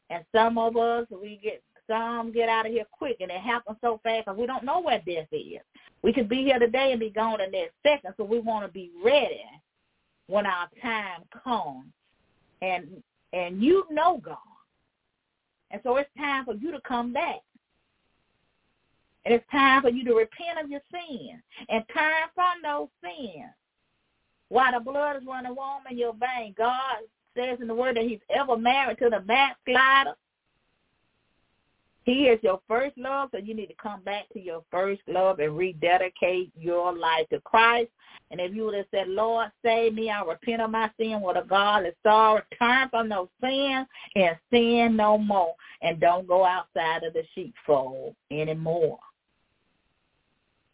And some of us, we get some get out of here quick, and it happens so fast because we don't know where death is. We could be here today and be gone in that second, so we want to be ready when our time comes. And and you know God, and so it's time for you to come back. And it's time for you to repent of your sin and turn from those sins. While the blood is running warm in your vein, God says in the word that he's ever married to the backslider. He is your first love, so you need to come back to your first love and rededicate your life to Christ. And if you would have said, Lord, save me, I repent of my sin with a godly sorrow, turn from those sins and sin no more. And don't go outside of the sheepfold anymore.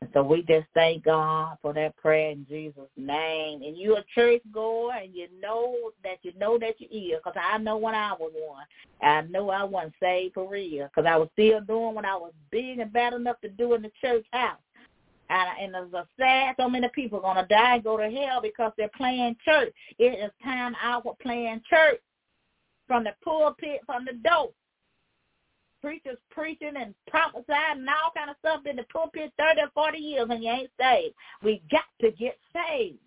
And so we just thank God for that prayer in Jesus' name. And you're a church goer and you know that you know that you is. Because I know when I was one. I know I wasn't saved for real. Because I was still doing what I was big and bad enough to do in the church house. And, it's a sad so many people are going to die and go to hell because they're playing church. It is time out for playing church from the pulpit, from the door preachers preaching and prophesying and all kind of stuff in the pulpit 30 or 40 years and you ain't saved. We got to get saved.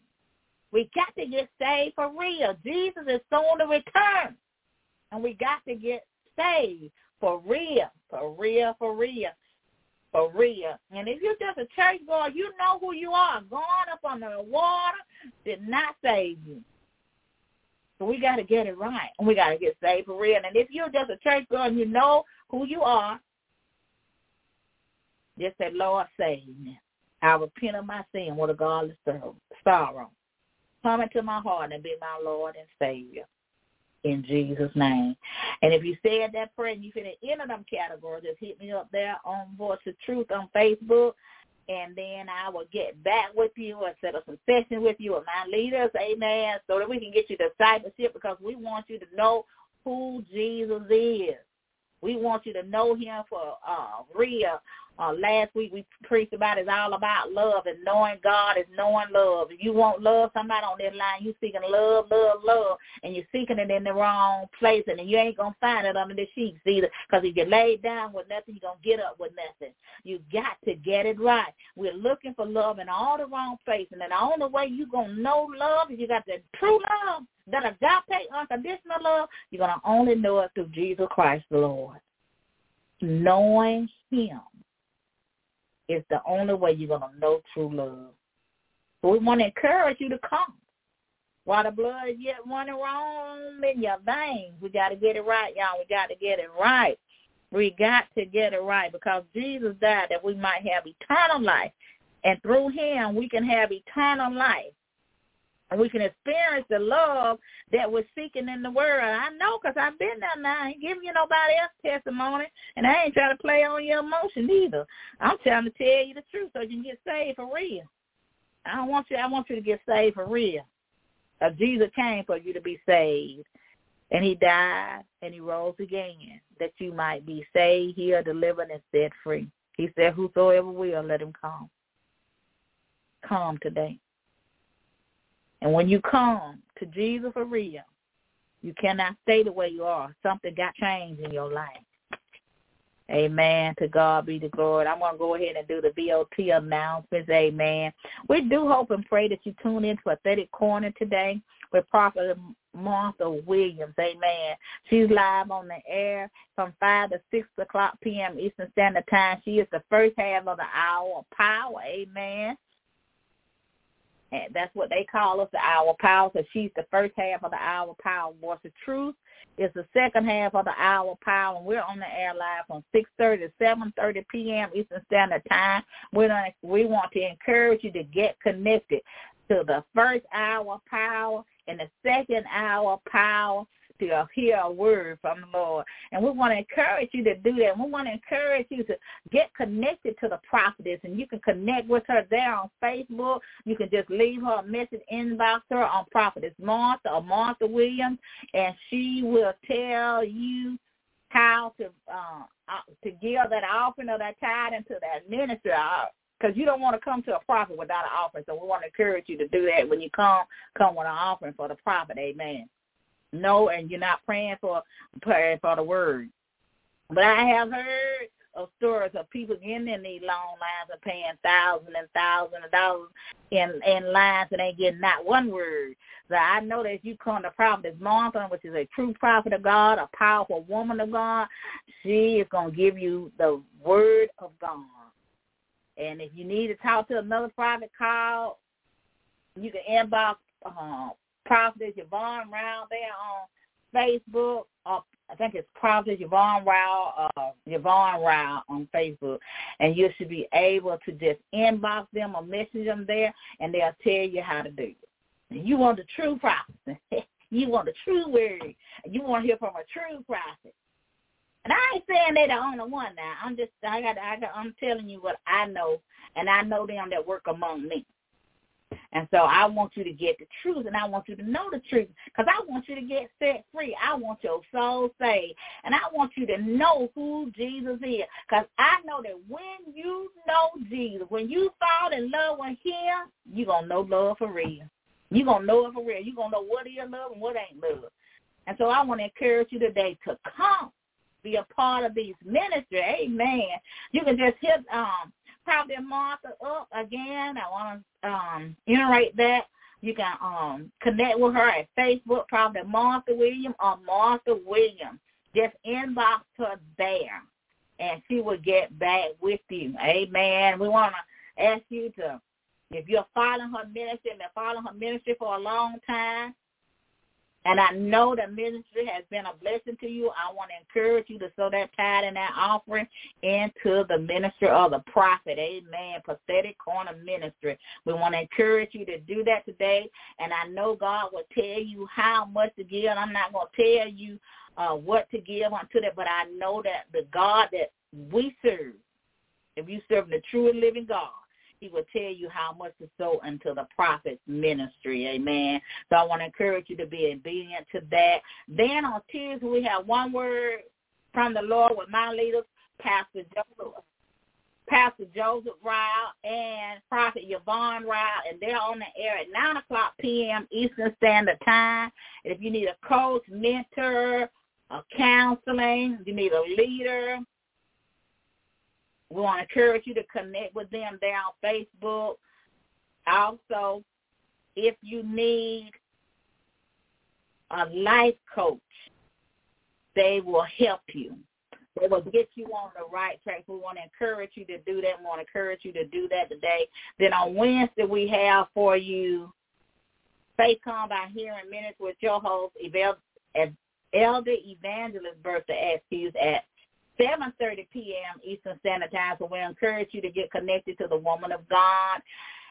We got to get saved for real. Jesus is soon to return. And we got to get saved for real, for real, for real, for real. And if you're just a church boy, you know who you are. Going up under the water did not save you. So we got to get it right. And we got to get saved for real. And if you're just a church girl and you know who you are, just say, Lord, save me. I repent of my sin with a godless sorrow. Come into my heart and be my Lord and Savior. In Jesus' name. And if you said that prayer and you fit in any of them categories, just hit me up there on Voice of Truth on Facebook and then I will get back with you and set up some session with you with my leaders, amen, so that we can get you discipleship because we want you to know who Jesus is. We want you to know him for uh, real. Uh, last week we preached about it's all about love and knowing God is knowing love. If you want love, somebody on that line, you seeking love, love, love, and you're seeking it in the wrong place, and you ain't gonna find it under the sheets either. Because if you lay down with nothing, you're gonna get up with nothing. You got to get it right. We're looking for love in all the wrong places, and the only way you gonna know love is you got the true love, that agape, unconditional love. You're gonna only know it through Jesus Christ, the Lord. Knowing Him is the only way you're going to know true love. So we want to encourage you to come. While the blood is yet running warm in your veins, we got to get it right, y'all. We got to get it right. We got to get it right because Jesus died that we might have eternal life. And through him, we can have eternal life. And we can experience the love that we're seeking in the world. I know because I've been there now. I ain't giving you nobody else testimony. And I ain't trying to play on your emotion either. I'm trying to tell you the truth so you can get saved for real. I don't want you I want you to get saved for real. Uh, Jesus came for you to be saved. And he died and he rose again that you might be saved, healed, delivered, and set free. He said, Whosoever will, let him come. Come today. And when you come to Jesus for real, You cannot stay the way you are. Something got changed in your life. Amen. To God be the glory. I'm going to go ahead and do the VOT announcements. Amen. We do hope and pray that you tune in to Authentic Corner today with Prophet Martha Williams. Amen. She's live on the air from 5 to 6 o'clock p.m. Eastern Standard Time. She is the first half of the hour of power. Amen. That's what they call us, the hour power. So she's the first half of the hour power. Voice of truth is the second half of the hour power. And we're on the air live from 6.30 to 7.30 p.m. Eastern Standard Time. We're gonna, we want to encourage you to get connected to the first hour power and the second hour power to hear a word from the Lord. And we want to encourage you to do that. We want to encourage you to get connected to the prophetess. And you can connect with her there on Facebook. You can just leave her a message, inbox her on Prophetess Martha or Martha Williams, and she will tell you how to uh, uh to give that offering or that tithe into that ministry because you don't want to come to a prophet without an offering. So we want to encourage you to do that when you come, come with an offering for the prophet. Amen. No, and you're not praying for praying for the word. But I have heard of stories of people getting in these long lines and paying thousands and thousands of dollars in in lines and ain't getting not one word. So I know that if you come to Prophetess Martha, which is a true prophet of God, a powerful woman of God, she is to give you the word of God. And if you need to talk to another prophet, call. You can inbox uh, Prophet Yvonne Rao there on Facebook. Or I think it's Prophet Yvonne Rao, uh, Yvonne Rao on Facebook. And you should be able to just inbox them or message them there, and they'll tell you how to do it. You want the true prophet. you want the true word. You want to hear from a true prophet. And I ain't saying they're the only one now. I'm just I got I got I'm telling you what I know, and I know them that work among me. And so I want you to get the truth and I want you to know the truth because I want you to get set free. I want your soul saved. And I want you to know who Jesus is because I know that when you know Jesus, when you fall in love with him, you're going to know love for real. You're going to know it for real. You're going to know what is love and what ain't love. And so I want to encourage you today to come be a part of these ministry. Amen. You can just hit um Prophet Martha up again. I want to um, iterate that. You can um, connect with her at Facebook, probably Martha Williams or Martha Williams. Just inbox her there, and she will get back with you. Amen. We want to ask you to, if you're following her ministry and been following her ministry for a long time, and I know the ministry has been a blessing to you. I want to encourage you to sow that tithe and that offering into the ministry of the prophet. Amen. Prophetic Corner Ministry. We want to encourage you to do that today. And I know God will tell you how much to give. I'm not going to tell you uh, what to give unto that, but I know that the God that we serve, if you serve the true and living God, he will tell you how much to sow into the prophet's ministry. Amen. So I want to encourage you to be obedient to that. Then on Tuesday, we have one word from the Lord with my leaders, Pastor Joseph. Pastor Joseph Ryle and Prophet Yvonne Ryle, and they're on the air at 9 o'clock p.m. Eastern Standard Time. And if you need a coach, mentor, a counseling, you need a leader, we want to encourage you to connect with them there on Facebook. Also, if you need a life coach, they will help you. They will get you on the right track. We want to encourage you to do that. We want to encourage you to do that today. Then on Wednesday, we have for you Faith Come by Hearing Minutes with your host, Elder Evangelist Bertha Excuse at 7.30 p.m. Eastern Standard Time. So we encourage you to get connected to the Woman of God.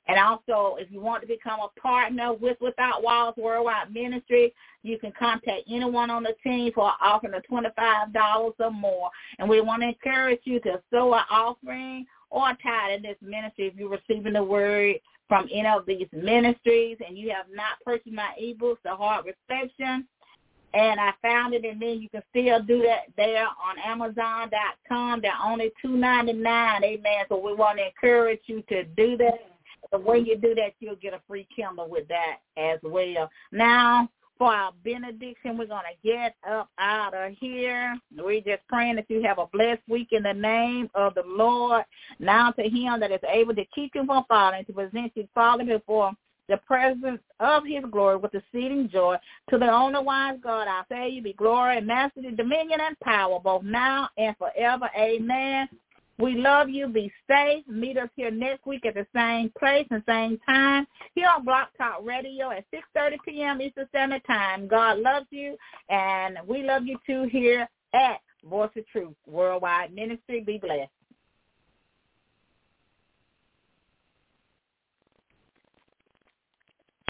And also, if you want to become a partner with Without Walls Worldwide Ministry, you can contact anyone on the team for an offering of $25 or more. And we want to encourage you to sow an offering or a tithe in this ministry if you're receiving the word from any of these ministries and you have not purchased my ebooks, The Heart Reception, and I found it, and then you can still do that there on Amazon.com. They're only two ninety nine. Amen. So we want to encourage you to do that. The way you do that, you'll get a free Kindle with that as well. Now for our benediction. We're going to get up out of here. We're just praying that you have a blessed week in the name of the Lord. Now to him that is able to keep you from falling, to present you, Father, before the presence of his glory with exceeding joy. To the only wise God, I say you be glory and majesty, dominion, and power, both now and forever. Amen. We love you. Be safe. Meet us here next week at the same place and same time here on Blog Talk Radio at 6.30 p.m. Eastern Standard Time. God loves you, and we love you too here at Voice of Truth Worldwide Ministry. Be blessed.